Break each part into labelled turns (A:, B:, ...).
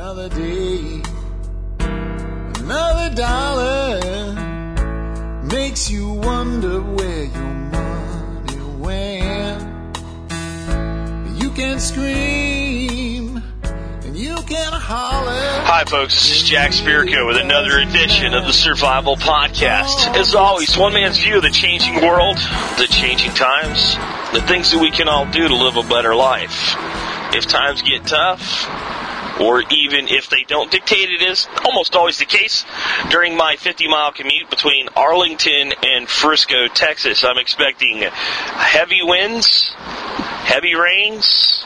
A: Another day, another dollar makes you wonder where your money went. You can scream and you can holler.
B: Hi, folks. This is Jack Spirko with another edition of the Survival Podcast. As always, one man's view of the changing world, the changing times, the things that we can all do to live a better life. If times get tough, or even if they don't dictate it is almost always the case during my 50 mile commute between Arlington and Frisco, Texas. I'm expecting heavy winds, heavy rains,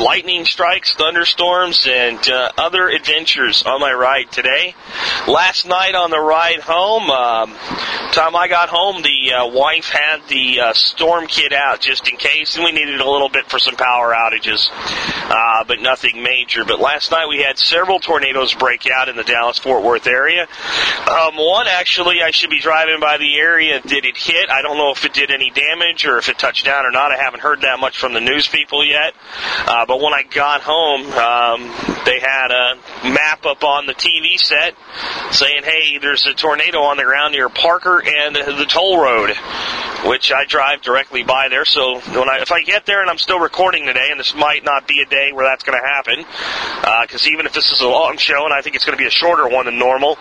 B: lightning strikes, thunderstorms, and uh, other adventures on my ride today. Last night on the ride home, um, time I got home, the uh, wife had the uh, storm kit out just in case, and we needed a little bit for some power outages, uh, but nothing major. But last night we had several tornadoes break out in the Dallas Fort Worth area. Um, one actually, I should be driving by the area. Did it hit? I don't know if it did any damage or if it touched down or not. I haven't heard that much from the news people yet. Uh, but when I got home, um, they had a map up on the TV set saying, "Hey, there's a tornado on the ground near Parker and the toll road," which I drive directly by there. So when I, if I get there and I'm still recording today, and this might not be a day where that's going to happen, because even if this is a long show, and I think it's going to be a shorter one than normal.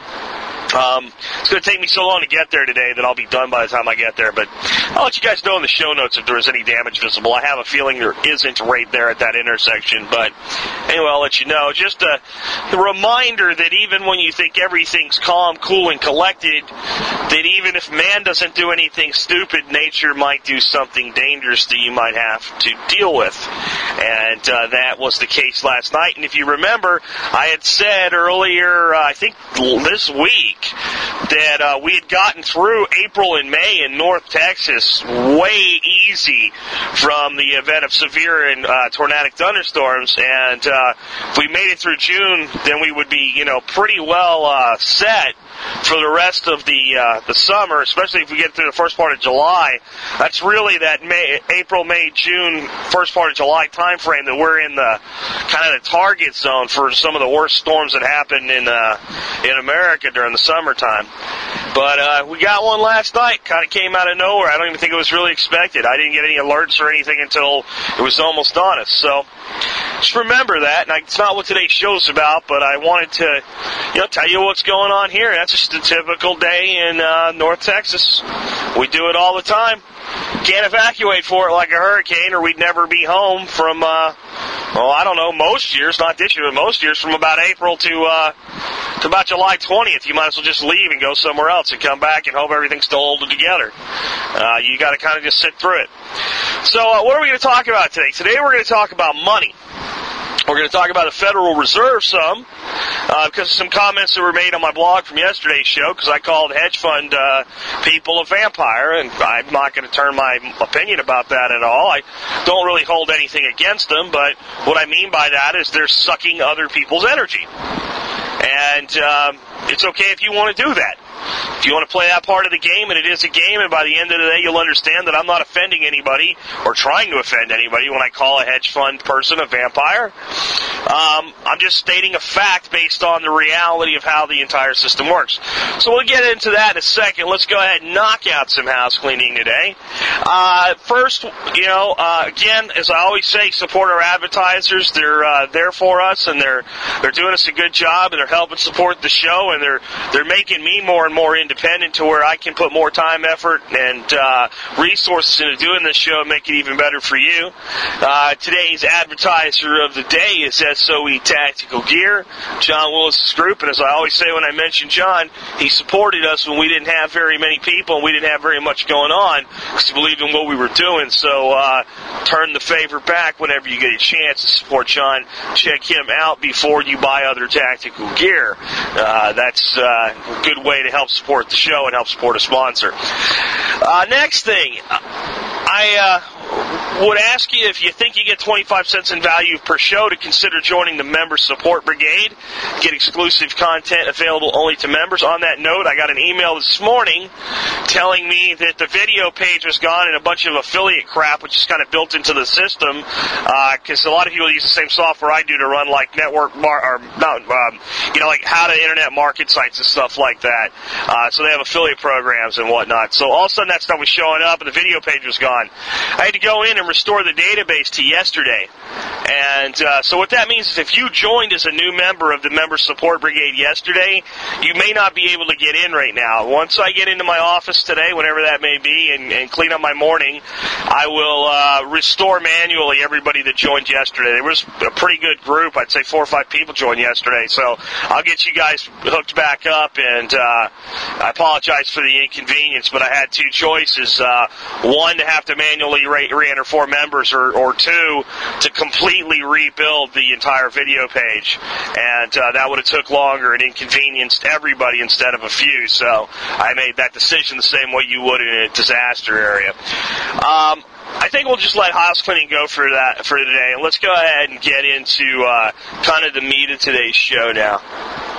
B: Um, it's going to take me so long to get there today that I'll be done by the time I get there. But I'll let you guys know in the show notes if there is any damage visible. I have a feeling there isn't right there at that intersection. But anyway, I'll let you know. Just a, reminder that even when you think everything's calm, cool, and collected, that even if man doesn't do anything stupid, nature might do something dangerous that you might have to deal with. And uh, that was the case last night. And if you remember, I had said earlier, uh, I think this week, that uh, we had gotten through April and May in North Texas way easy from the event of severe and uh, tornadic thunderstorms, and uh, if we made it through June, then we would be, you know, pretty well uh, set for the rest of the uh, the summer, especially if we get through the first part of July. That's really that May, April, May, June, first part of July time frame that we're in the kind of the target zone for some of the worst storms that happen in uh, in America during the summertime. But uh, we got one last night. Kind of came out of nowhere. I don't even think it was really expected. I didn't get any alerts or anything until it was almost on us. So just remember that. And it's not what today's show's about, but I wanted to, you know, tell you what's going on here. That's just a typical day in uh, North Texas. We do it all the time. Can't evacuate for it like a hurricane, or we'd never be home from. Uh, well, I don't know. Most years, not this year, but most years, from about April to uh, to about July 20th, you might as well just leave and go somewhere else and come back and hope everything's still holding together. Uh, you got to kind of just sit through it. So, uh, what are we going to talk about today? Today, we're going to talk about money. We're going to talk about the Federal Reserve some, uh, because of some comments that were made on my blog from yesterday's show, because I called hedge fund uh, people a vampire, and I'm not going to turn my opinion about that at all. I don't really hold anything against them, but what I mean by that is they're sucking other people's energy. And um, it's okay if you want to do that. If you want to play that part of the game, and it is a game, and by the end of the day, you'll understand that I'm not offending anybody or trying to offend anybody when I call a hedge fund person a vampire. Um, I'm just stating a fact based on the reality of how the entire system works. So we'll get into that in a second. Let's go ahead and knock out some house cleaning today. Uh, first, you know, uh, again, as I always say, support our advertisers. They're uh, there for us, and they're they're doing us a good job, and they're helping support the show, and they're they're making me more and more independent to where I can put more time, effort, and uh, resources into doing this show and make it even better for you. Uh, today's advertiser of the day is SOE Tactical Gear, John Willis' group, and as I always say when I mention John, he supported us when we didn't have very many people and we didn't have very much going on because he believed in what we were doing. So uh, turn the favor back whenever you get a chance to support John. Check him out before you buy other tactical gear. Uh, that's uh, a good way to help support the show and help support a sponsor. Uh, next thing, I uh, would ask you if you think you get 25 cents in value per show to consider joining the Member Support Brigade. Get exclusive content available only to members. On that note, I got an email this morning telling me that the video page was gone and a bunch of affiliate crap, which is kind of built into the system, because uh, a lot of people use the same software I do to run like network mar- or not, um, you know, like how to internet market sites and stuff like that. Uh, so they have affiliate programs and whatnot. So all of a sudden that stuff was showing up and the video page was gone. I had to go in and restore the database to yesterday. And uh, so what that means is if you joined as a new member of the Member Support Brigade yesterday, you may not be able to get in right now. Once I get into my office today, whenever that may be, and, and clean up my morning, I will uh, restore manually everybody that joined yesterday. There was a pretty good group. I'd say four or five people joined yesterday. So I'll get you guys hooked back up. And uh, I apologize for the inconvenience, but I had two choices. Uh, one, to have to manually re- re-enter four members, or, or two, to completely rebuild the entire video page. And uh, that would have took longer and inconvenienced everybody instead of a few. So I made that decision the same way you would in a disaster area. Um, I think we'll just let house cleaning go for that for today, and let's go ahead and get into uh, kind of the meat of today's show now.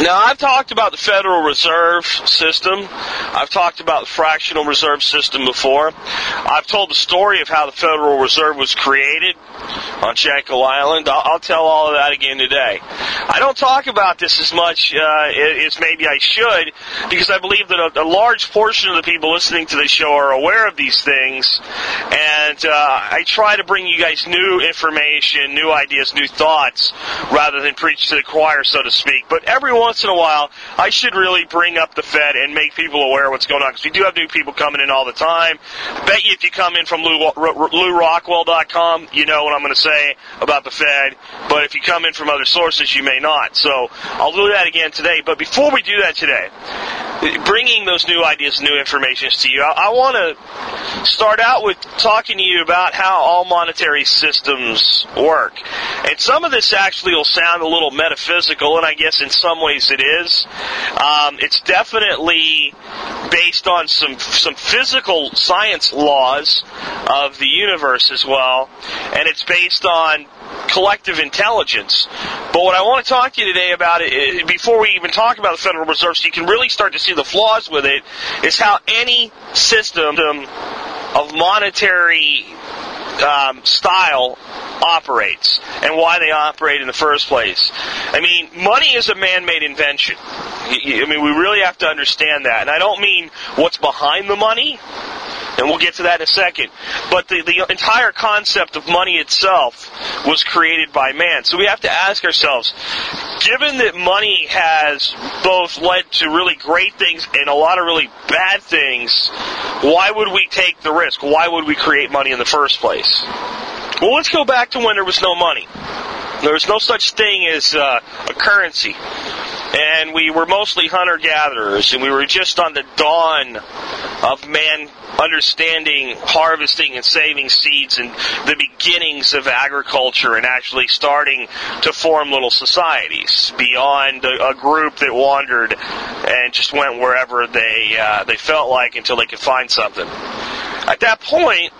B: Now, I've talked about the Federal Reserve System. I've talked about the fractional reserve system before. I've told the story of how the Federal Reserve was created on Jekyll Island. I'll, tell all of that again today. I don't talk about this as much uh, as maybe I should because I believe that a, a, large portion of the people listening to the show are aware of these things, and uh, I try to bring you guys new information, new ideas, new thoughts, rather than preach to the choir, so to speak. But everyone once in a while, I should really bring up the Fed and make people aware of what's going on because we do have new people coming in all the time. Bet you if you come in from Lew, LewRockwell.com, you know what I'm going to say about the Fed. But if you come in from other sources, you may not. So I'll do that again today. But before we do that today, bringing those new ideas, new information to you, I, I want to start out with talking to you about how all monetary systems work. And some of this actually will sound a little metaphysical, and I guess in some ways it is. Um, it's definitely based on some some physical science laws of the universe as well, and it's based on collective intelligence. But what I want to talk to you today about, it, before we even talk about the Federal Reserve, so you can really start to see the flaws with it, is how any system of monetary um, style operates and why they operate in the first place. I mean, money is a man-made invention. I mean, we really have to understand that. And I don't mean what's behind the money, and we'll get to that in a second. But the, the entire concept of money itself was created by man. So we have to ask ourselves, given that money has both led to really great things and a lot of really bad things, why would we take the risk? Why would we create money in the first place? Well, let's go back to when there was no money. There was no such thing as uh, a currency. And we were mostly hunter gatherers, and we were just on the dawn of man understanding harvesting and saving seeds and the beginnings of agriculture and actually starting to form little societies beyond a, a group that wandered and just went wherever they uh, they felt like until they could find something. At that point,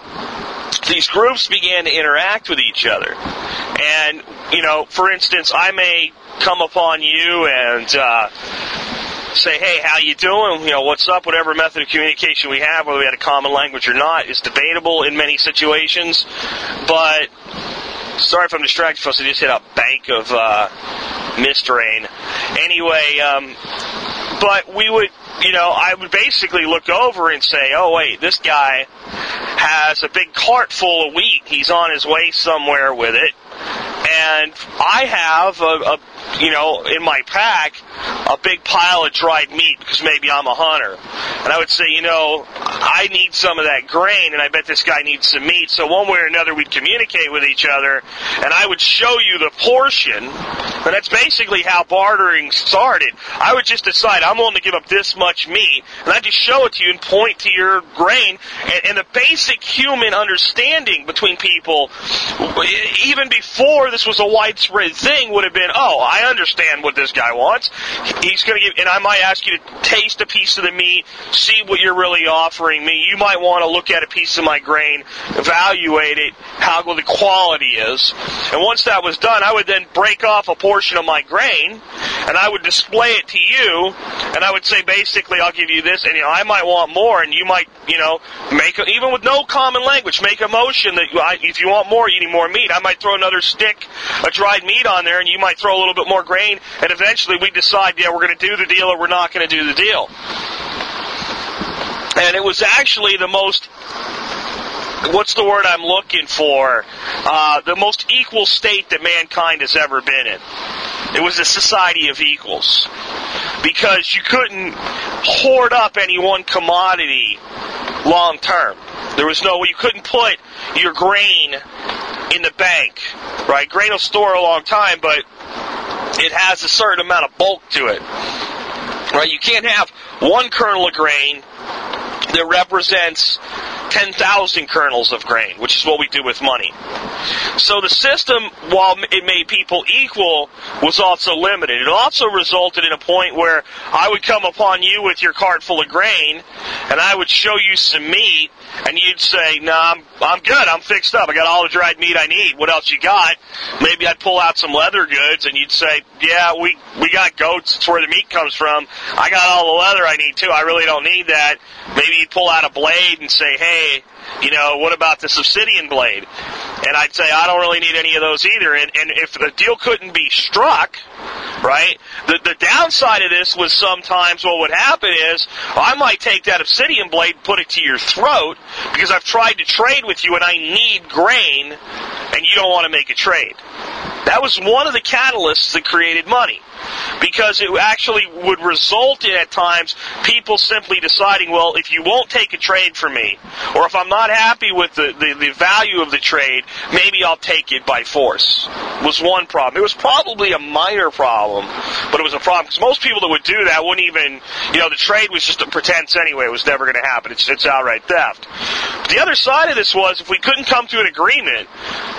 B: these groups began to interact with each other. And, you know, for instance, I may come upon you and, uh, say, hey, how you doing? You know, what's up? Whatever method of communication we have, whether we had a common language or not, is debatable in many situations. But sorry if I'm distracted, folks. I just hit a bank of uh, mist rain. Anyway, um, but we would you know, I would basically look over and say, oh, wait, this guy has a big cart full of wheat. He's on his way somewhere with it. And I have a, a you know, in my pack a big pile of dried meat because maybe I'm a hunter. And I would say, you know, I need some of that grain and I bet this guy needs some meat. So one way or another we'd communicate with each other and I would show you the portion. And that's basically how bartering started. I would just decide I'm willing to give up this much meat and I'd just show it to you and point to your grain. And, and the basic human understanding between people, even before this was a widespread thing would have been, oh, I understand what this guy wants. He's going to give, and I might ask you to taste a piece of the meat, see what you're really offering me. You might want to look at a piece of my grain, evaluate it, how good the quality is. And once that was done, I would then break off a portion of my grain, and I would display it to you, and I would say, basically, I'll give you this, and you know, I might want more, and you might, you know, make a, even with no common language, make a motion that if you want more, you need more meat. I might throw another stick of dried meat on there, and you might throw a little bit more grain, and eventually we decide, yeah, we're going to do the deal or we're not going to do the deal. And it was actually the most what's the word I'm looking for? Uh, the most equal state that mankind has ever been in. It was a society of equals. Because you couldn't hoard up any one commodity long term. There was no, you couldn't put your grain in the bank, right? Grain will store a long time, but it has a certain amount of bulk to it, right? You can't have one kernel of grain that represents 10,000 kernels of grain, which is what we do with money. So the system, while it made people equal, was also limited. It also resulted in a point where I would come upon you with your cart full of grain, and I would show you some meat, and you'd say, "No, nah, I'm I'm good. I'm fixed up. I got all the dried meat I need. What else you got?" Maybe I'd pull out some leather goods, and you'd say, "Yeah, we we got goats. It's where the meat comes from. I got all the leather I need too. I really don't need that." Maybe you'd pull out a blade and say, "Hey, you know, what about this obsidian blade?" And I'd say, "I don't really need any of those either." And and if the deal couldn't be struck, right? The the downside of this was sometimes what would happen is I might take that obsidian blade, and put it to your throat because I've tried to trade with you and I need grain, and you don't want to make a trade. That was one of the catalysts that created money. Because it actually would result in, at times, people simply deciding, well, if you won't take a trade from me, or if I'm not happy with the, the, the value of the trade, maybe I'll take it by force. Was one problem. It was probably a minor problem, but it was a problem. Because most people that would do that wouldn't even, you know, the trade was just a pretense anyway. It was never going to happen. It's, it's outright theft. The other side of this was, if we couldn't come to an agreement,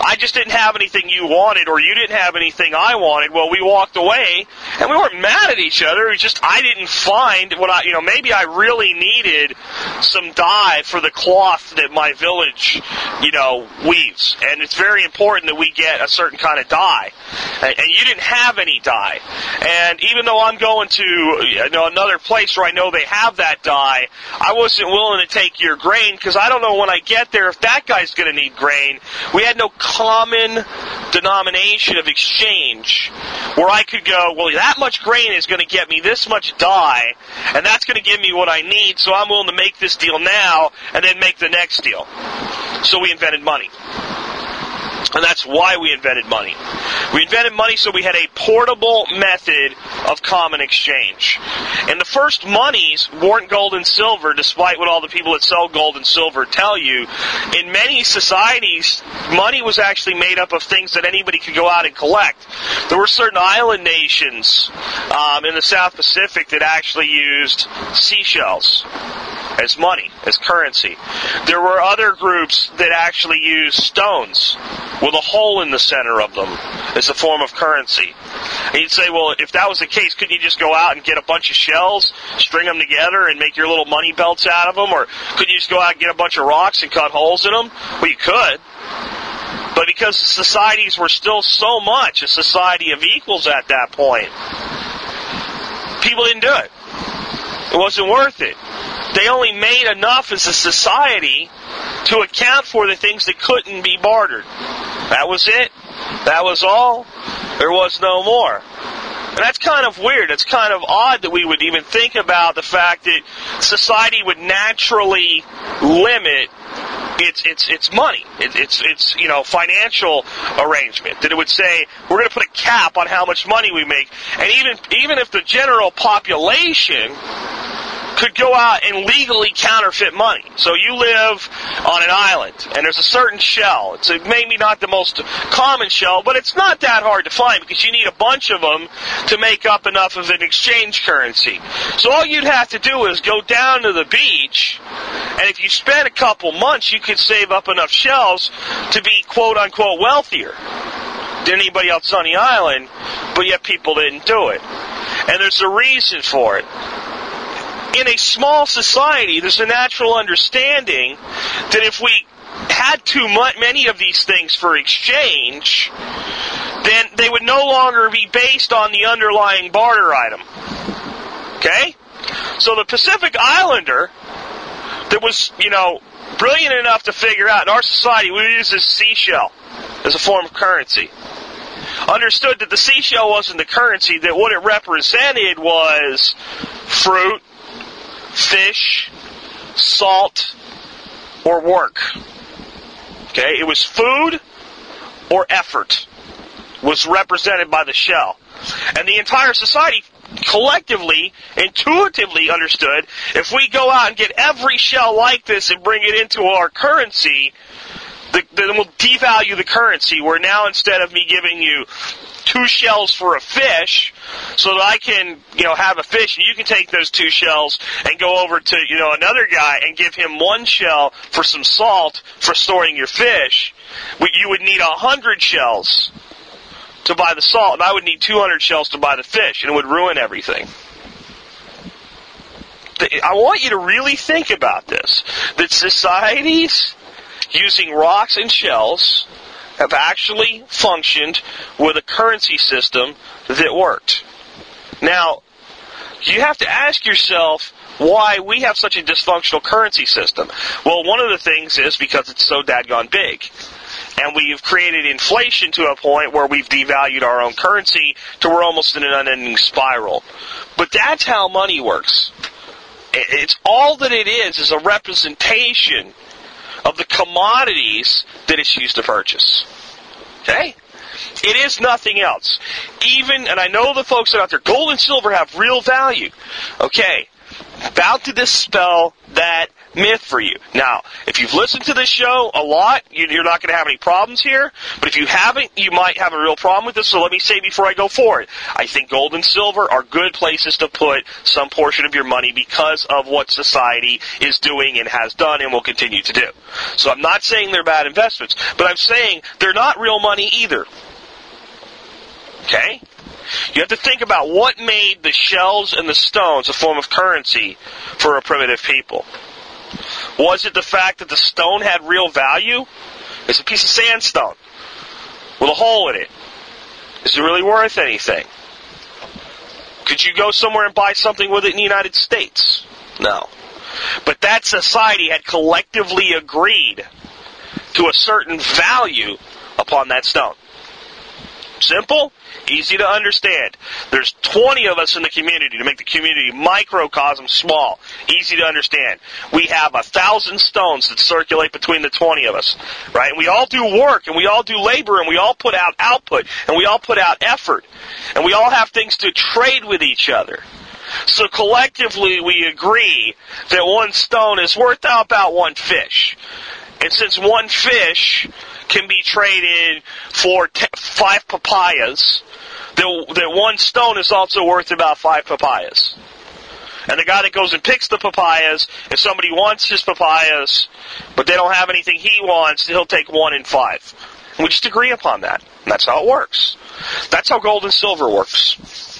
B: I just didn't have anything you wanted, or you didn't have anything I wanted, well, we walked away, and we weren't mad at each other. It just I didn't find what I, you know, maybe I really needed some dye for the cloth that my village, you know, weaves, and it's very important that we get a certain kind of dye. And, and you didn't have any dye, and even though I'm going to you know, another place where I know they have that dye, I wasn't willing to take your grain because I don't know when I get there if that guy's going to need grain. We had no common denomination of exchange where I could go, well, that much grain is going to get me this much dye, and that's going to give me what I need, so I'm willing to make this deal now and then make the next deal. So we invented money. And that's why we invented money. We invented money so we had a portable method of common exchange. And the first monies weren't gold and silver, despite what all the people that sell gold and silver tell you. In many societies, money was actually made up of things that anybody could go out and collect. There were certain island nations um, in the South Pacific that actually used seashells as money, as currency. There were other groups that actually used stones with a hole in the center of them as a form of currency. And you'd say, well, if that was the case, couldn't you just go out and get a bunch of shells, string them together, and make your little money belts out of them? Or couldn't you just go out and get a bunch of rocks and cut holes in them? Well, you could. But because societies were still so much a society of equals at that point, people didn't do it. It wasn't worth it. They only made enough as a society to account for the things that couldn't be bartered. That was it. That was all. There was no more. And that's kind of weird. It's kind of odd that we would even think about the fact that society would naturally limit its its its money, it, its its you know financial arrangement. That it would say we're going to put a cap on how much money we make, and even even if the general population could go out and legally counterfeit money. So you live on an island, and there's a certain shell. It's maybe not the most common shell, but it's not that hard to find because you need a bunch of them to make up enough of an exchange currency. So all you'd have to do is go down to the beach, and if you spend a couple months, you could save up enough shells to be quote unquote wealthier. than anybody else on the island, but yet people didn't do it. And there's a reason for it. In a small society, there's a natural understanding that if we had too much, many of these things for exchange, then they would no longer be based on the underlying barter item. Okay? So the Pacific Islander that was, you know, brilliant enough to figure out in our society we use this seashell as a form of currency. Understood that the seashell wasn't the currency, that what it represented was fruit, fish, salt, or work. Okay? It was food or effort was represented by the shell. And the entire society collectively, intuitively understood, if we go out and get every shell like this and bring it into our currency, then we'll devalue the currency. Where now instead of me giving you two shells for a fish, so that I can, you know, have a fish, and you can take those two shells and go over to, you know, another guy and give him one shell for some salt for storing your fish. You would need a hundred shells to buy the salt, and I would need 200 shells to buy the fish, and it would ruin everything. I want you to really think about this. That societies using rocks and shells have actually functioned with a currency system that worked. Now, you have to ask yourself why we have such a dysfunctional currency system. Well, one of the things is because it's so dadgone big and we've created inflation to a point where we've devalued our own currency to we're almost in an unending spiral. But that's how money works. It's all that it is is a representation of the commodities that it's used to purchase. Okay? It is nothing else. Even, and I know the folks that out there, gold and silver have real value. Okay. About to dispel that myth for you. Now, if you've listened to this show a lot, you're not going to have any problems here. But if you haven't, you might have a real problem with this. So let me say before I go forward, I think gold and silver are good places to put some portion of your money because of what society is doing and has done and will continue to do. So I'm not saying they're bad investments, but I'm saying they're not real money either. Okay? You have to think about what made the shells and the stones a form of currency for a primitive people. Was it the fact that the stone had real value? It's a piece of sandstone with a hole in it. Is it really worth anything? Could you go somewhere and buy something with it in the United States? No. But that society had collectively agreed to a certain value upon that stone. Simple? Easy to understand. There's 20 of us in the community to make the community microcosm small. Easy to understand. We have a thousand stones that circulate between the 20 of us, right? And we all do work and we all do labor and we all put out output and we all put out effort and we all have things to trade with each other. So collectively we agree that one stone is worth about one fish. And since one fish can be traded for t- five papayas, that, that one stone is also worth about five papayas. And the guy that goes and picks the papayas, if somebody wants his papayas, but they don't have anything he wants, he'll take one in five. we just agree upon that. That's how it works. That's how gold and silver works.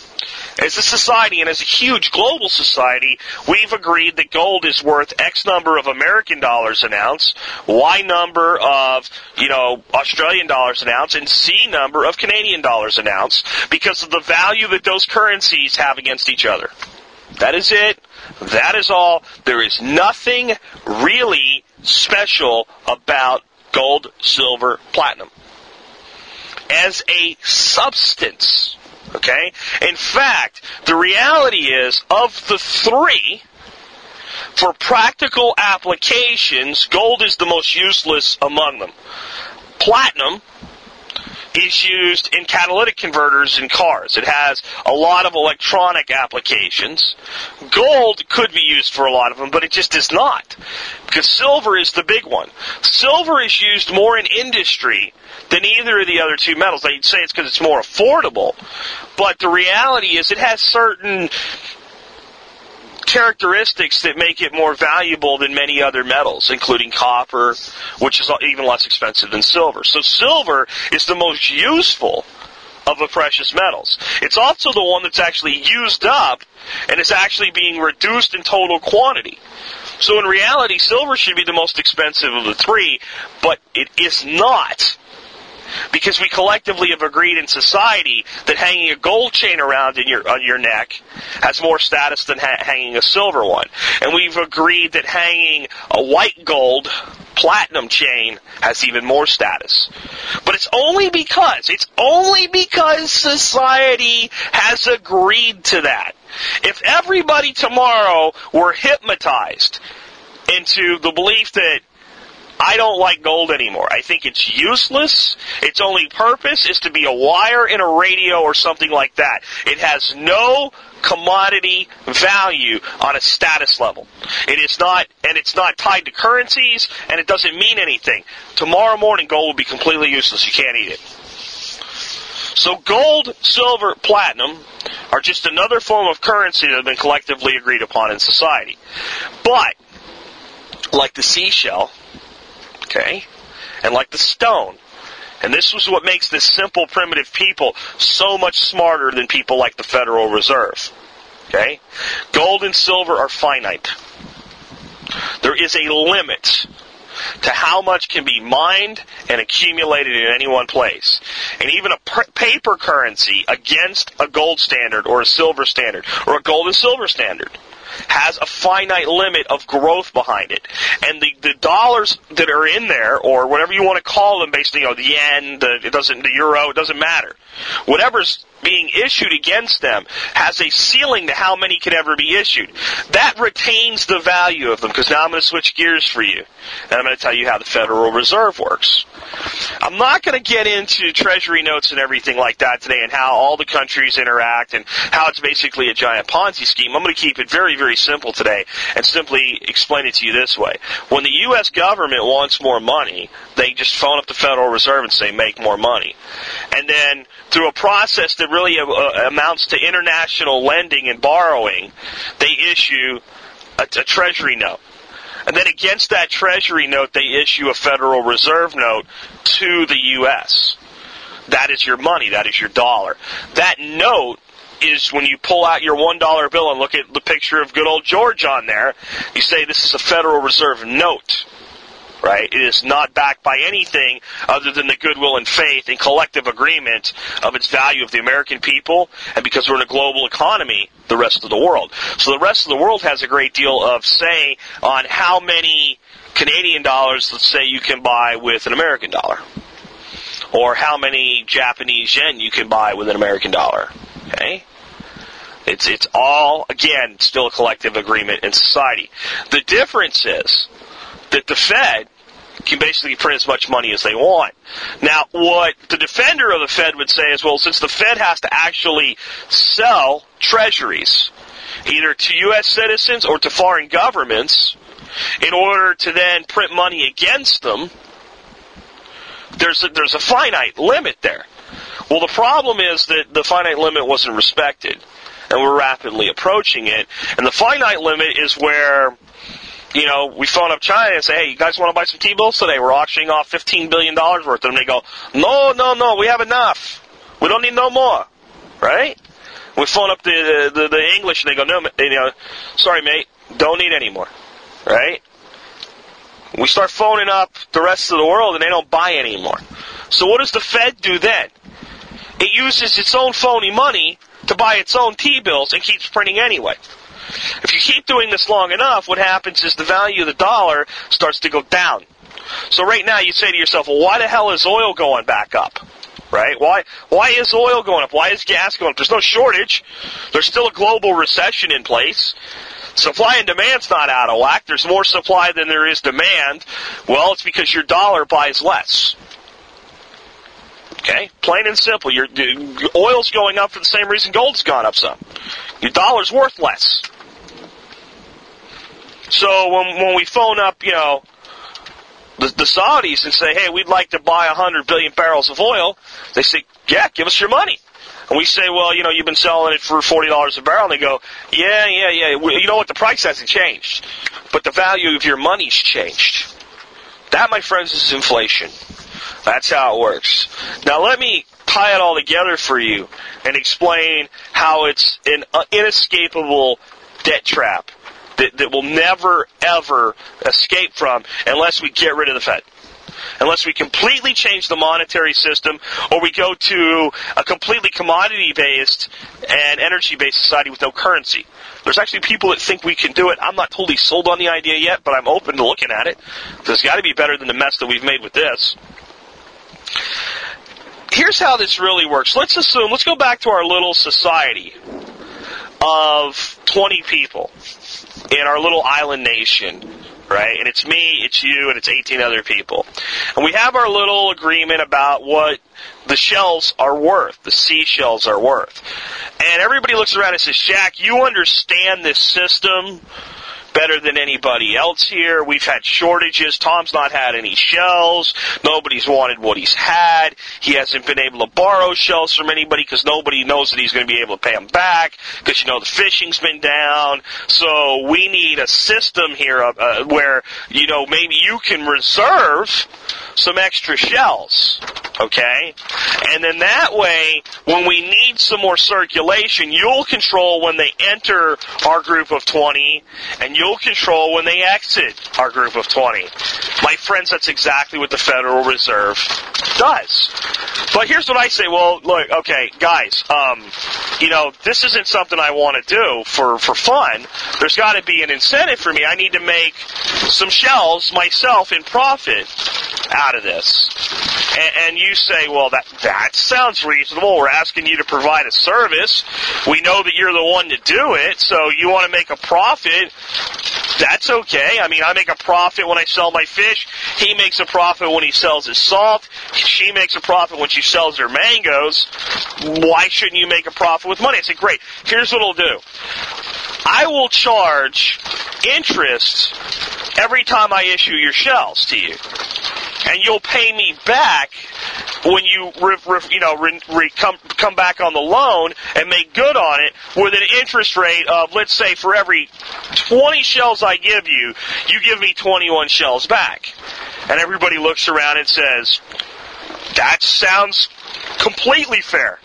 B: As a society and as a huge global society, we've agreed that gold is worth X number of American dollars an ounce, Y number of, you know, Australian dollars an ounce, and Z number of Canadian dollars an ounce because of the value that those currencies have against each other. That is it. That is all. There is nothing really special about gold, silver, platinum. As a substance, Okay? In fact, the reality is, of the three, for practical applications, gold is the most useless among them. Platinum is used in catalytic converters in cars. It has a lot of electronic applications. Gold could be used for a lot of them, but it just is not. Because silver is the big one. Silver is used more in industry than either of the other two metals. You'd say it's because it's more affordable, but the reality is it has certain characteristics that make it more valuable than many other metals, including copper, which is even less expensive than silver. So silver is the most useful of the precious metals. It's also the one that's actually used up and is actually being reduced in total quantity. So in reality, silver should be the most expensive of the three, but it is not. Because we collectively have agreed in society that hanging a gold chain around in your on your neck has more status than ha- hanging a silver one, and we've agreed that hanging a white gold platinum chain has even more status. But it's only because it's only because society has agreed to that. If everybody tomorrow were hypnotized into the belief that I don't like gold anymore. I think it's useless. Its only purpose is to be a wire in a radio or something like that. It has no commodity value on a status level. It is not, and it's not tied to currencies, and it doesn't mean anything. Tomorrow morning, gold will be completely useless. You can't eat it. So gold, silver, platinum are just another form of currency that have been collectively agreed upon in society. But, like the seashell, okay, and like the stone, and this was what makes this simple, primitive people so much smarter than people like the Federal Reserve. Okay? Gold and silver are finite. There is a limit to how much can be mined and accumulated in any one place. And even a per- paper currency against a gold standard or a silver standard or a gold and silver standard has a finite limit of growth behind it. And the, the dollars that are in there, or whatever you want to call them, basically, you know, the yen, the, it doesn't, the euro, it doesn't matter. Whatever's being issued against them has a ceiling to how many can ever be issued. That retains the value of them, because now I'm going to switch gears for you. And I'm going to tell you how the Federal Reserve works. I'm not going to get into treasury notes and everything like that today and how all the countries interact and how it's basically a giant Ponzi scheme. I'm going to keep it very, very simple today and simply explain it to you this way. When the U.S. government wants more money, they just phone up the Federal Reserve and say, make more money. And then through a process that really uh, amounts to international lending and borrowing, they issue a, a treasury note. And then against that treasury note, they issue a Federal Reserve note to the U.S. That is your money. That is your dollar. That note is when you pull out your one dollar bill and look at the picture of good old George on there, you say this is a Federal Reserve note right? It is not backed by anything other than the goodwill and faith and collective agreement of its value of the American people, and because we're in a global economy, the rest of the world. So the rest of the world has a great deal of say on how many Canadian dollars, let's say, you can buy with an American dollar. Or how many Japanese yen you can buy with an American dollar. Okay? It's, it's all, again, still a collective agreement in society. The difference is that the Fed can basically print as much money as they want. Now, what the defender of the Fed would say is, well, since the Fed has to actually sell treasuries, either to U.S. citizens or to foreign governments, in order to then print money against them, there's a, there's a finite limit there. Well, the problem is that the finite limit wasn't respected, and we're rapidly approaching it. And the finite limit is where you know, we phone up China and say, hey, you guys want to buy some T-bills today? We're auctioning off $15 billion worth of them. They go, no, no, no, we have enough. We don't need no more. Right? We phone up the, the, the English and they go, no, you know, sorry, mate, don't need any more. Right? We start phoning up the rest of the world and they don't buy anymore. So what does the Fed do then? It uses its own phony money to buy its own T-bills and keeps printing anyway. If you keep doing this long enough, what happens is the value of the dollar starts to go down. So right now you say to yourself, well, why the hell is oil going back up? Right? Why, why is oil going up? Why is gas going up? There's no shortage. There's still a global recession in place. Supply and demand's not out of whack. There's more supply than there is demand. Well, it's because your dollar buys less. Okay? Plain and simple. Your, oil's going up for the same reason gold's gone up some. Your dollar's worth less. So when when we phone up, you know, the, the Saudis and say, hey, we'd like to buy 100 billion barrels of oil, they say, yeah, give us your money. And we say, well, you know, you've been selling it for $40 a barrel. And they go, yeah, yeah, yeah. Well, you know what? The price hasn't changed. But the value of your money's changed. That, my friends, is inflation. That's how it works. Now let me tie it all together for you and explain how it's an inescapable debt trap that, that will never, ever escape from unless we get rid of the Fed unless we completely change the monetary system or we go to a completely commodity based and energy based society with no currency. There's actually people that think we can do it. I'm not totally sold on the idea yet, but I'm open to looking at it. There's got to be better than the mess that we've made with this. Here's how this really works. Let's assume, let's go back to our little society of 20 people in our little island nation right? And it's me, it's you, and it's 18 other people. And we have our little agreement about what the shells are worth, the seashells are worth. And everybody looks around and says, Jack, you understand this system better than anybody else here. We've had shortages. Tom's not had any shells. Nobody's wanted what he's had. He hasn't been able to borrow shells from anybody because nobody knows that he's going to be able to pay them back because you know the fishing's been down. So we need a system here uh, where you know maybe you can reserve some extra shells. Okay? And then that way, when we need some more circulation, you'll control when they enter our group of 20, and you'll control when they exit our group of 20. My friends, that's exactly what the Federal Reserve does. But here's what I say. Well, look, okay, guys, um, you know, this isn't something I want to do for, for fun. There's got to be an incentive for me. I need to make some shells myself in profit out of this. And, and you say, well, that, that sounds reasonable. We're asking you to provide a service. We know that you're the one to do it, so you want to make a profit. That's okay. I mean, I make a profit when I sell my fish. He makes a profit when he sells his salt. She makes a profit when she sells her mangoes. Why shouldn't you make a profit with money? I said, great. Here's what I'll do. I will charge interest every time I issue your shells to you and you'll pay me back when you re, re, you know re, come come back on the loan and make good on it with an interest rate of let's say for every 20 shells I give you, you give me 21 shells back. And everybody looks around and says, "That sounds completely fair."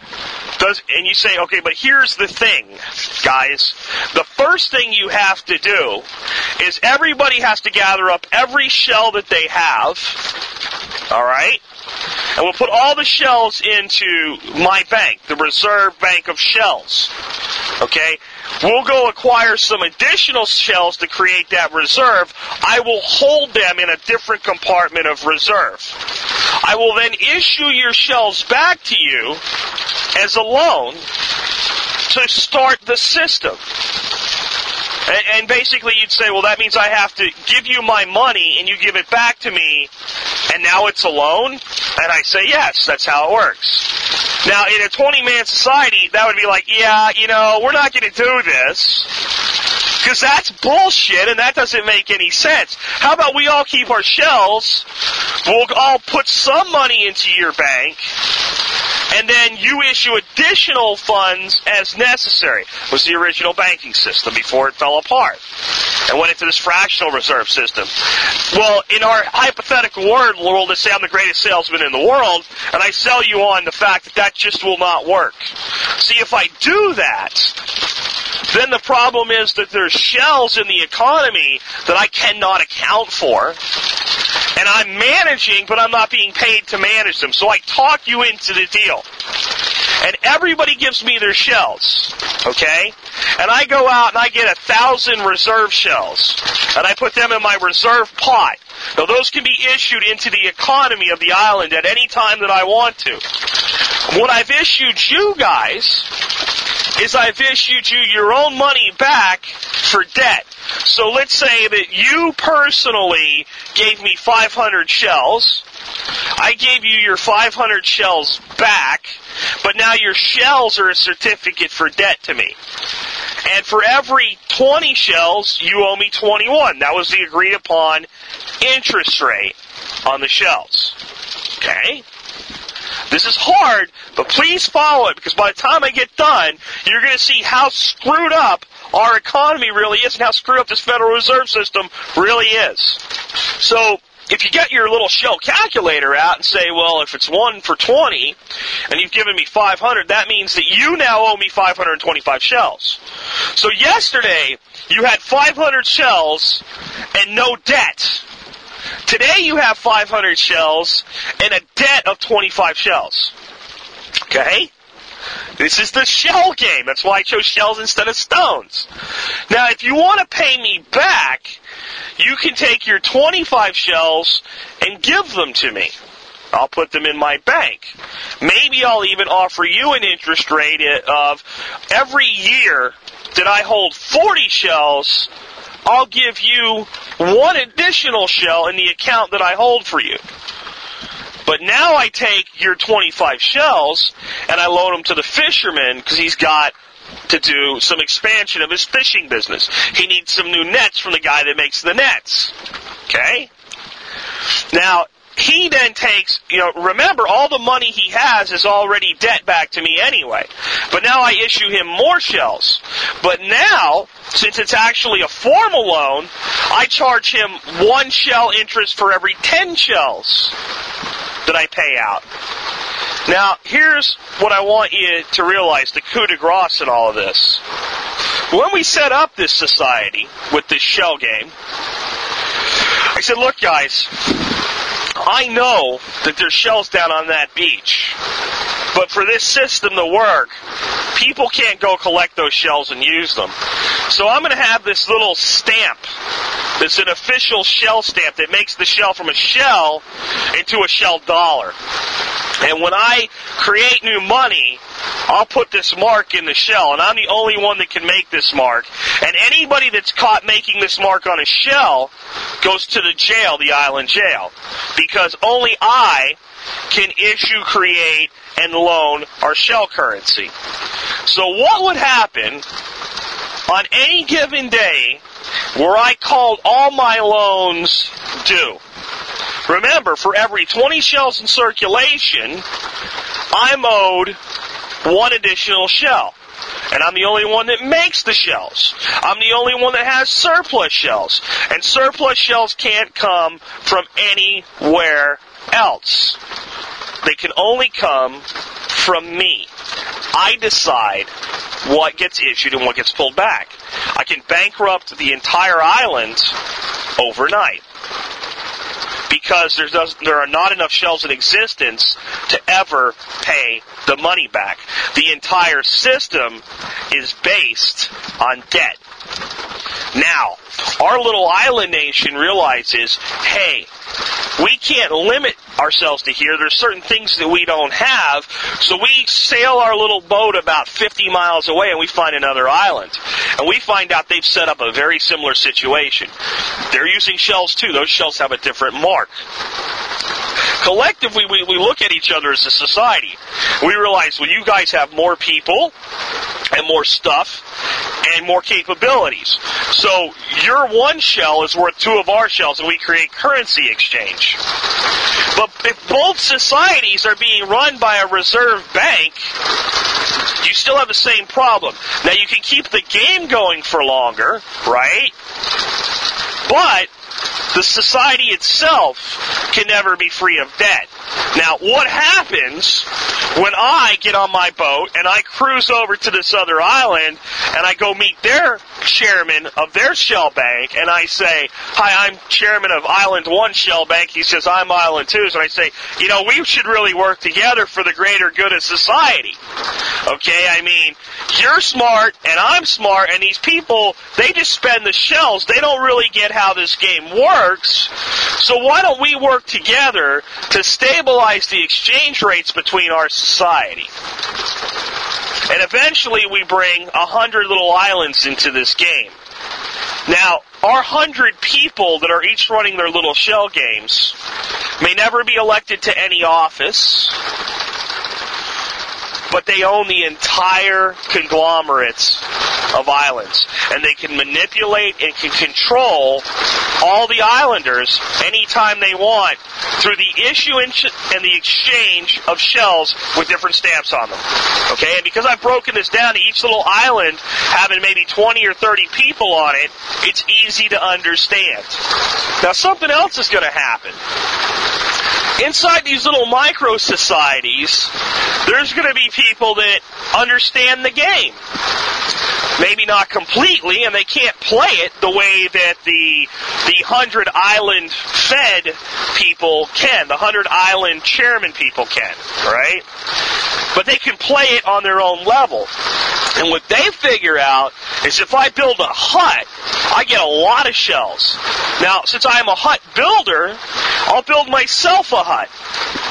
B: Does, and you say, okay, but here's the thing, guys. The first thing you have to do is everybody has to gather up every shell that they have, alright? And we'll put all the shells into my bank, the reserve bank of shells. Okay? We'll go acquire some additional shells to create that reserve. I will hold them in a different compartment of reserve. I will then issue your shells back to you as a loan to start the system. And, and basically, you'd say, well, that means I have to give you my money and you give it back to me, and now it's a loan? And I say, yes, that's how it works. Now, in a 20 man society, that would be like, yeah, you know, we're not going to do this. Because that's bullshit and that doesn't make any sense. How about we all keep our shells, we'll all put some money into your bank, and then you issue additional funds as necessary. It was the original banking system before it fell apart and went into this fractional reserve system. Well, in our hypothetical world, let's say I'm the greatest salesman in the world, and I sell you on the fact that that just will not work. See, if I do that, then the problem is that there's shells in the economy that I cannot account for. And I'm managing, but I'm not being paid to manage them. So I talk you into the deal. And everybody gives me their shells. Okay? And I go out and I get a thousand reserve shells. And I put them in my reserve pot. Now those can be issued into the economy of the island at any time that I want to. What I've issued you guys is I've issued you your own money back for debt. So let's say that you personally gave me 500 shells. I gave you your 500 shells back, but now your shells are a certificate for debt to me. And for every 20 shells, you owe me 21. That was the agreed upon interest rate on the shells. Okay? This is hard, but please follow it because by the time I get done, you're going to see how screwed up our economy really is and how screwed up this Federal Reserve System really is. So, if you get your little shell calculator out and say, well, if it's 1 for 20 and you've given me 500, that means that you now owe me 525 shells. So yesterday, you had 500 shells and no debt. Today you have 500 shells and a debt of 25 shells. Okay? This is the shell game. That's why I chose shells instead of stones. Now, if you want to pay me back, you can take your 25 shells and give them to me. I'll put them in my bank. Maybe I'll even offer you an interest rate of every year that I hold 40 shells, I'll give you one additional shell in the account that I hold for you. But now I take your 25 shells and I load them to the fisherman because he's got to do some expansion of his fishing business. He needs some new nets from the guy that makes the nets. Okay? Now, he then takes, you know, remember all the money he has is already debt back to me anyway. But now I issue him more shells. But now, since it's actually a formal loan, I charge him one shell interest for every 10 shells that I pay out. Now, here's what I want you to realize the coup de grace in all of this. When we set up this society with this shell game, I said, look, guys, I know that there's shells down on that beach. But for this system to work, people can't go collect those shells and use them. So I'm going to have this little stamp that's an official shell stamp that makes the shell from a shell into a shell dollar. And when I create new money, I'll put this mark in the shell, and I'm the only one that can make this mark. And anybody that's caught making this mark on a shell goes to the jail, the island jail. Because only I can issue, create, and loan our shell currency. So what would happen on any given day where I called all my loans due? Remember, for every 20 shells in circulation, I'm owed one additional shell. And I'm the only one that makes the shells. I'm the only one that has surplus shells. And surplus shells can't come from anywhere else. They can only come from me. I decide what gets issued and what gets pulled back. I can bankrupt the entire island overnight because there are not enough shells in existence to ever pay the money back. The entire system is based on debt. Now, our little island nation realizes, hey, we can't limit ourselves to here. There's certain things that we don't have. So we sail our little boat about 50 miles away and we find another island. And we find out they've set up a very similar situation. They're using shells too. Those shells have a different mark. Collectively, we, we look at each other as a society. We realize, well, you guys have more people and more stuff and more capabilities. So your one shell is worth two of our shells and we create currency exchange. But if both societies are being run by a reserve bank, you still have the same problem. Now you can keep the game going for longer, right? But the society itself can never be free of debt. Now, what happens when I get on my boat and I cruise over to this other island and I go meet their chairman of their shell bank and I say, Hi, I'm chairman of Island 1 Shell Bank. He says, I'm Island 2. So I say, You know, we should really work together for the greater good of society. Okay? I mean, you're smart and I'm smart and these people, they just spend the shells. They don't really get how this game works. So why don't we work together to stabilize the exchange rates between our society? And eventually we bring a hundred little islands into this game. Now, our hundred people that are each running their little shell games may never be elected to any office. But they own the entire conglomerates of islands. And they can manipulate and can control all the islanders anytime they want through the issuance and the exchange of shells with different stamps on them. Okay, and because I've broken this down to each little island having maybe 20 or 30 people on it, it's easy to understand. Now something else is going to happen. Inside these little micro societies, there's going to be people that understand the game maybe not completely, and they can't play it the way that the the hundred island Fed people can, the hundred island chairman people can, right? But they can play it on their own level. And what they figure out is if I build a hut, I get a lot of shells. Now, since I am a hut builder, I'll build myself a hut.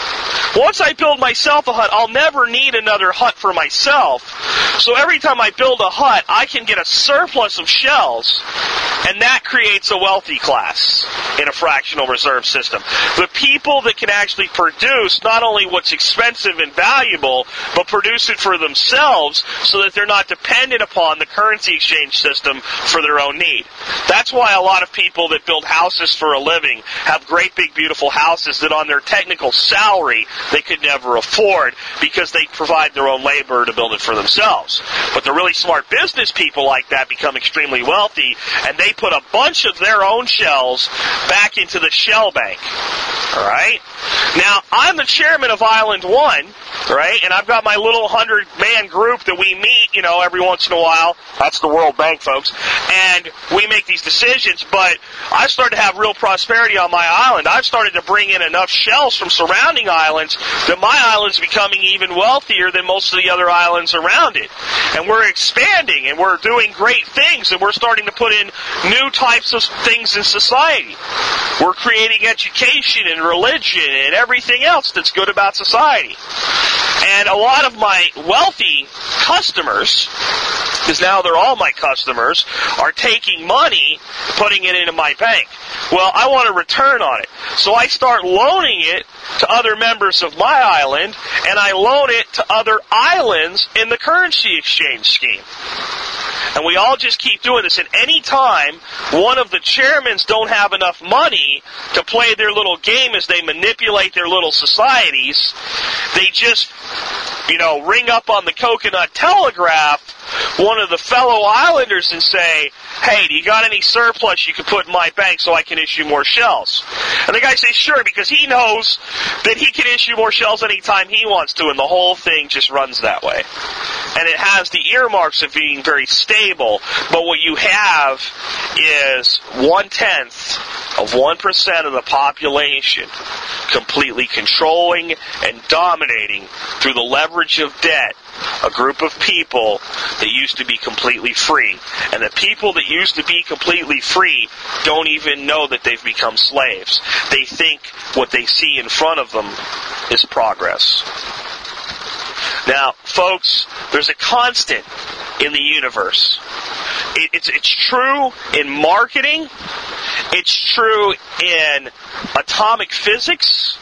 B: Once I build myself a hut, I'll never need another hut for myself. So every time I build a hut, I can get a surplus of shells, and that creates a wealthy class in a fractional reserve system. The people that can actually produce not only what's expensive and valuable, but produce it for themselves so that they're not dependent upon the currency exchange system for their own need. That's why a lot of people that build houses for a living have great big beautiful houses that on their technical salary they could never afford because they provide their own labor to build it for themselves. But the really smart business people like that become extremely wealthy and they put a bunch of their own shells back into the shell bank. Alright? Now, I'm the chairman of Island One, right? And I've got my little hundred man group that we meet, you know, every once in a while. That's the World Bank, folks. And we make these decisions, but I've started to have real prosperity on my island. I've started to bring in enough shells from surrounding islands that my island's becoming even wealthier than most of the other islands around it. And we're expanding and we're doing great things and we're starting to put in new types of things in society. We're creating education and religion and everything else that's good about society. And a lot of my wealthy customers, because now they're all my customers, are taking money, putting it into my bank. Well, I want a return on it. So I start loaning it to other members of my island, and I loan it to other islands in the currency exchange scheme. And we all just keep doing this. And any time one of the chairmans don't have enough money to play their little game as they manipulate their little societies, they just, you know, ring up on the coconut telegraph one of the fellow islanders and say, hey, do you got any surplus you can put in my bank so I can issue more shells? And the guy says, sure, because he knows that he can issue more shells anytime he wants to, and the whole thing just runs that way. And it has the earmarks of being very stable, but what you have is one tenth of 1% of the population completely controlling and dominating through the leverage of debt a group of people that used to be completely free. And the people that used to be completely free don't even know that they've become slaves. They think what they see in front of them is progress. Now, folks, there's a constant in the universe. It, it's, it's true in marketing. It's true in atomic physics.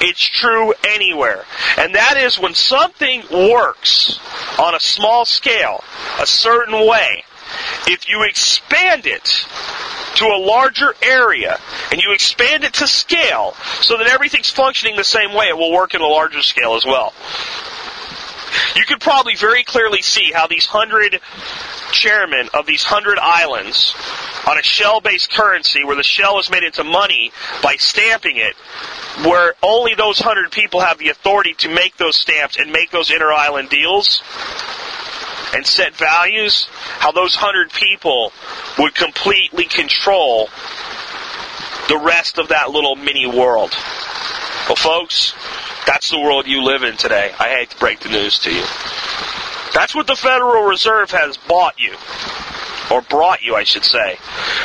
B: It's true anywhere. And that is when something works on a small scale, a certain way, if you expand it to a larger area and you expand it to scale so that everything's functioning the same way, it will work in a larger scale as well. You could probably very clearly see how these hundred chairmen of these hundred islands on a shell-based currency where the shell is made into money by stamping it, where only those hundred people have the authority to make those stamps and make those inter-island deals and set values, how those hundred people would completely control the rest of that little mini world. Well, folks, that's the world you live in today. I hate to break the news to you. That's what the Federal Reserve has bought you. or brought you, I should say.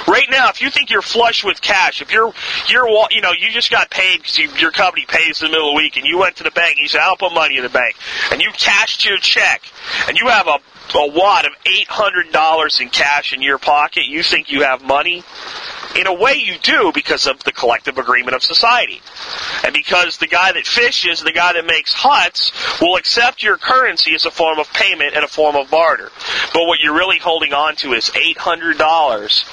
B: Right now, if you think you're flush with cash, if you're you're you know you just got paid because you, your company pays in the middle of the week, and you went to the bank and you said, "I'll put money in the bank," and you cashed your check, and you have a a wad of eight hundred dollars in cash in your pocket, you think you have money? In a way, you do because of the collective agreement of society. And because the guy that fishes, the guy that makes huts, will accept your currency as a form of payment and a form of barter. But what you're really holding on to is $800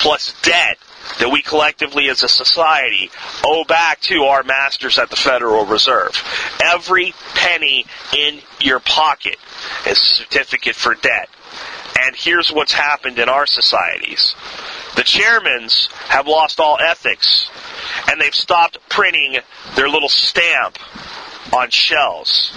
B: plus debt that we collectively as a society owe back to our masters at the Federal Reserve. Every penny in your pocket is a certificate for debt. And here's what's happened in our societies. The chairmans have lost all ethics, and they've stopped printing their little stamp on shells.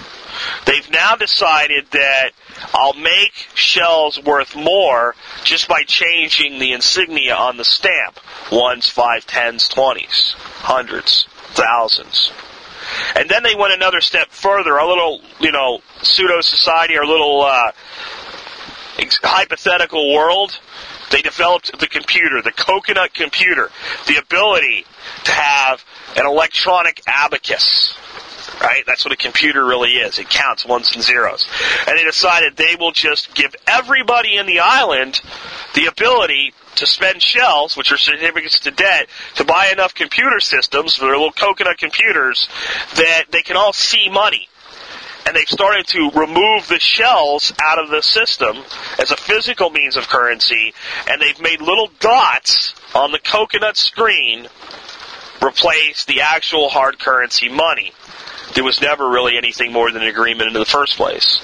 B: They've now decided that I'll make shells worth more just by changing the insignia on the stamp. Ones, five, tens, twenties, hundreds, thousands. And then they went another step further. Our little, you know, pseudo society, our little uh, hypothetical world, they developed the computer, the coconut computer, the ability to have an electronic abacus. Right? That's what a computer really is. It counts ones and zeros. And they decided they will just give everybody in the island the ability to spend shells, which are certificates to debt, to buy enough computer systems, their little coconut computers, that they can all see money and they've started to remove the shells out of the system as a physical means of currency, and they've made little dots on the coconut screen replace the actual hard currency money. There was never really anything more than an agreement in the first place.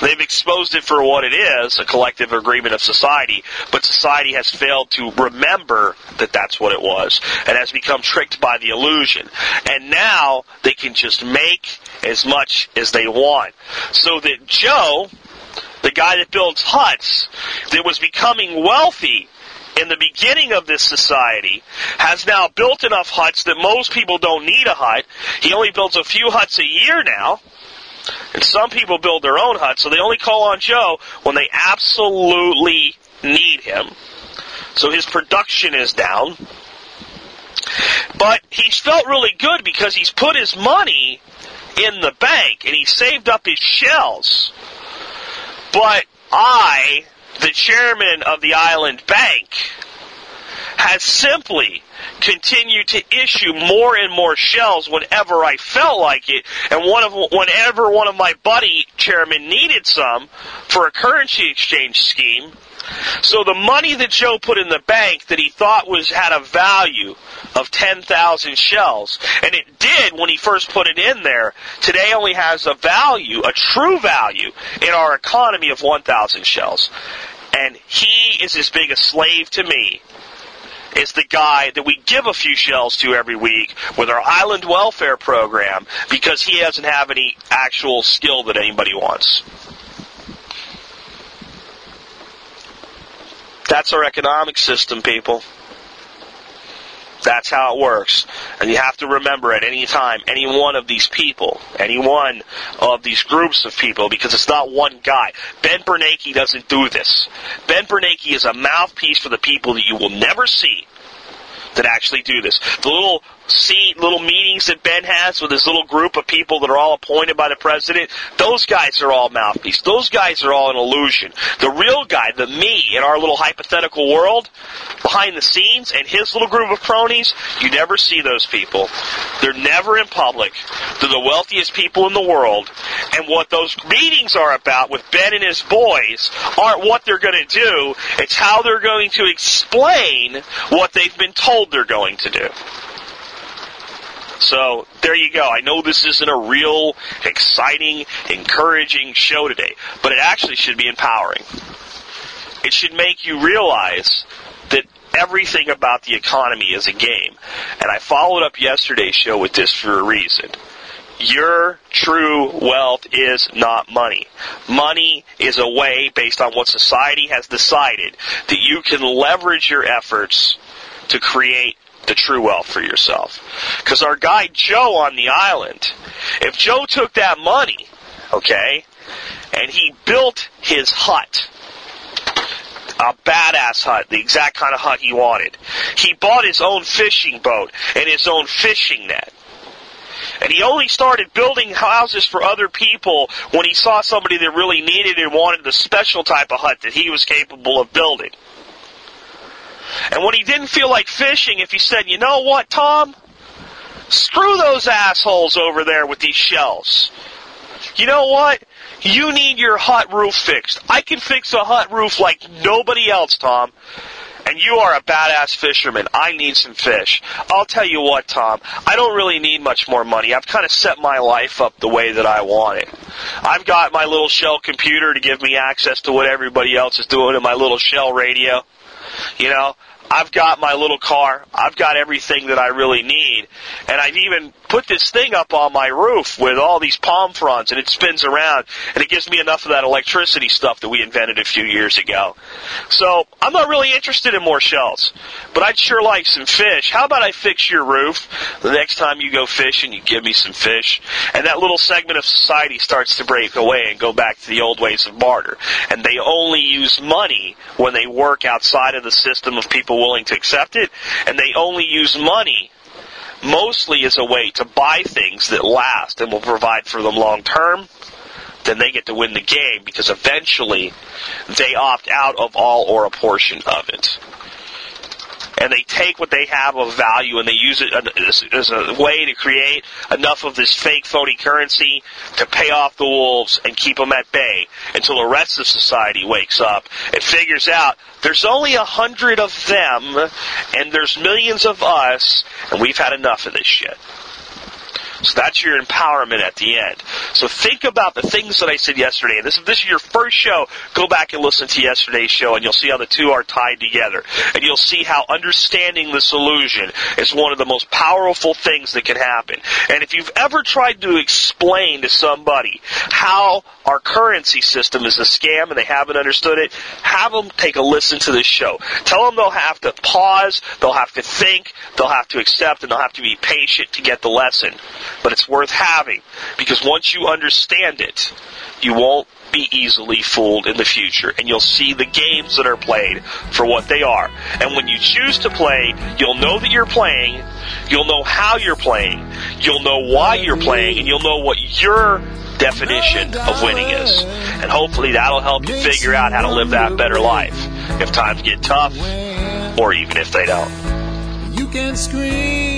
B: They've exposed it for what it is, a collective agreement of society, but society has failed to remember that that's what it was and has become tricked by the illusion. And now they can just make as much as they want. So that Joe, the guy that builds huts, that was becoming wealthy in the beginning of this society has now built enough huts that most people don't need a hut. He only builds a few huts a year now. And some people build their own huts, so they only call on Joe when they absolutely need him. So his production is down. But he's felt really good because he's put his money in the bank and he saved up his shells. But I, the chairman of the island bank, has simply continued to issue more and more shells whenever I felt like it, and one of whenever one of my buddy chairmen needed some for a currency exchange scheme. So the money that Joe put in the bank that he thought was had a value of 10,000 shells, and it did when he first put it in there, today only has a value, a true value in our economy of 1,000 shells. And he is as big a slave to me is the guy that we give a few shells to every week with our island welfare program because he doesn't have any actual skill that anybody wants. That's our economic system, people. That's how it works. And you have to remember at any time, any one of these people, any one of these groups of people, because it's not one guy. Ben Bernanke doesn't do this. Ben Bernanke is a mouthpiece for the people that you will never see that actually do this. The little see little meetings that Ben has with his little group of people that are all appointed by the president, those guys are all mouthpiece. Those guys are all an illusion. The real guy, the me in our little hypothetical world, behind the scenes, and his little group of cronies, you never see those people. They're never in public. They're the wealthiest people in the world. And what those meetings are about with Ben and his boys aren't what they're going to do. It's how they're going to explain what they've been told they're going to do. So there you go. I know this isn't a real exciting, encouraging show today, but it actually should be empowering. It should make you realize that everything about the economy is a game. And I followed up yesterday's show with this for a reason. Your true wealth is not money. Money is a way, based on what society has decided, that you can leverage your efforts to create the true wealth for yourself. Because our guy Joe on the island, if Joe took that money, okay, and he built his hut, a badass hut, the exact kind of hut he wanted. He bought his own fishing boat and his own fishing net. And he only started building houses for other people when he saw somebody that really needed and wanted the special type of hut that he was capable of building. And when he didn't feel like fishing, if he said, you know what, Tom? Screw those assholes over there with these shells. You know what? You need your hut roof fixed. I can fix a hut roof like nobody else, Tom. And you are a badass fisherman. I need some fish. I'll tell you what, Tom. I don't really need much more money. I've kind of set my life up the way that I want it. I've got my little shell computer to give me access to what everybody else is doing and my little shell radio. You know, I've got my little car. I've got everything that I really need. And I've even put this thing up on my roof with all these palm fronds and it spins around and it gives me enough of that electricity stuff that we invented a few years ago. So I'm not really interested in more shells, but I'd sure like some fish. How about I fix your roof the next time you go fishing, you give me some fish and that little segment of society starts to break away and go back to the old ways of barter. And they only use money when they work outside of the system of people willing to accept it and they only use money mostly as a way to buy things that last and will provide for them long term, then they get to win the game because eventually they opt out of all or a portion of it and they take what they have of value and they use it as a way to create enough of this fake phony currency to pay off the wolves and keep them at bay until the rest of society wakes up and figures out there's only a hundred of them and there's millions of us and we've had enough of this shit. So that's your empowerment at the end. So think about the things that I said yesterday. And this, this is your first show, go back and listen to yesterday's show and you'll see how the two are tied together. And you'll see how understanding this illusion is one of the most powerful things that can happen. And if you've ever tried to explain to somebody how our currency system is a scam and they haven't understood it, have them take a listen to this show. Tell them they'll have to pause, they'll have to think, they'll have to accept, and they'll have to be patient to get the lesson but it's worth having because once you understand it, you won't be easily fooled in the future and you'll see the games that are played for what they are. And when you choose to play, you'll know that you're playing, you'll know how you're playing, you'll know why you're playing, and you'll know what your definition of winning is. And hopefully that'll help you figure out how to live that better life if times get tough or even if they don't.
A: You can scream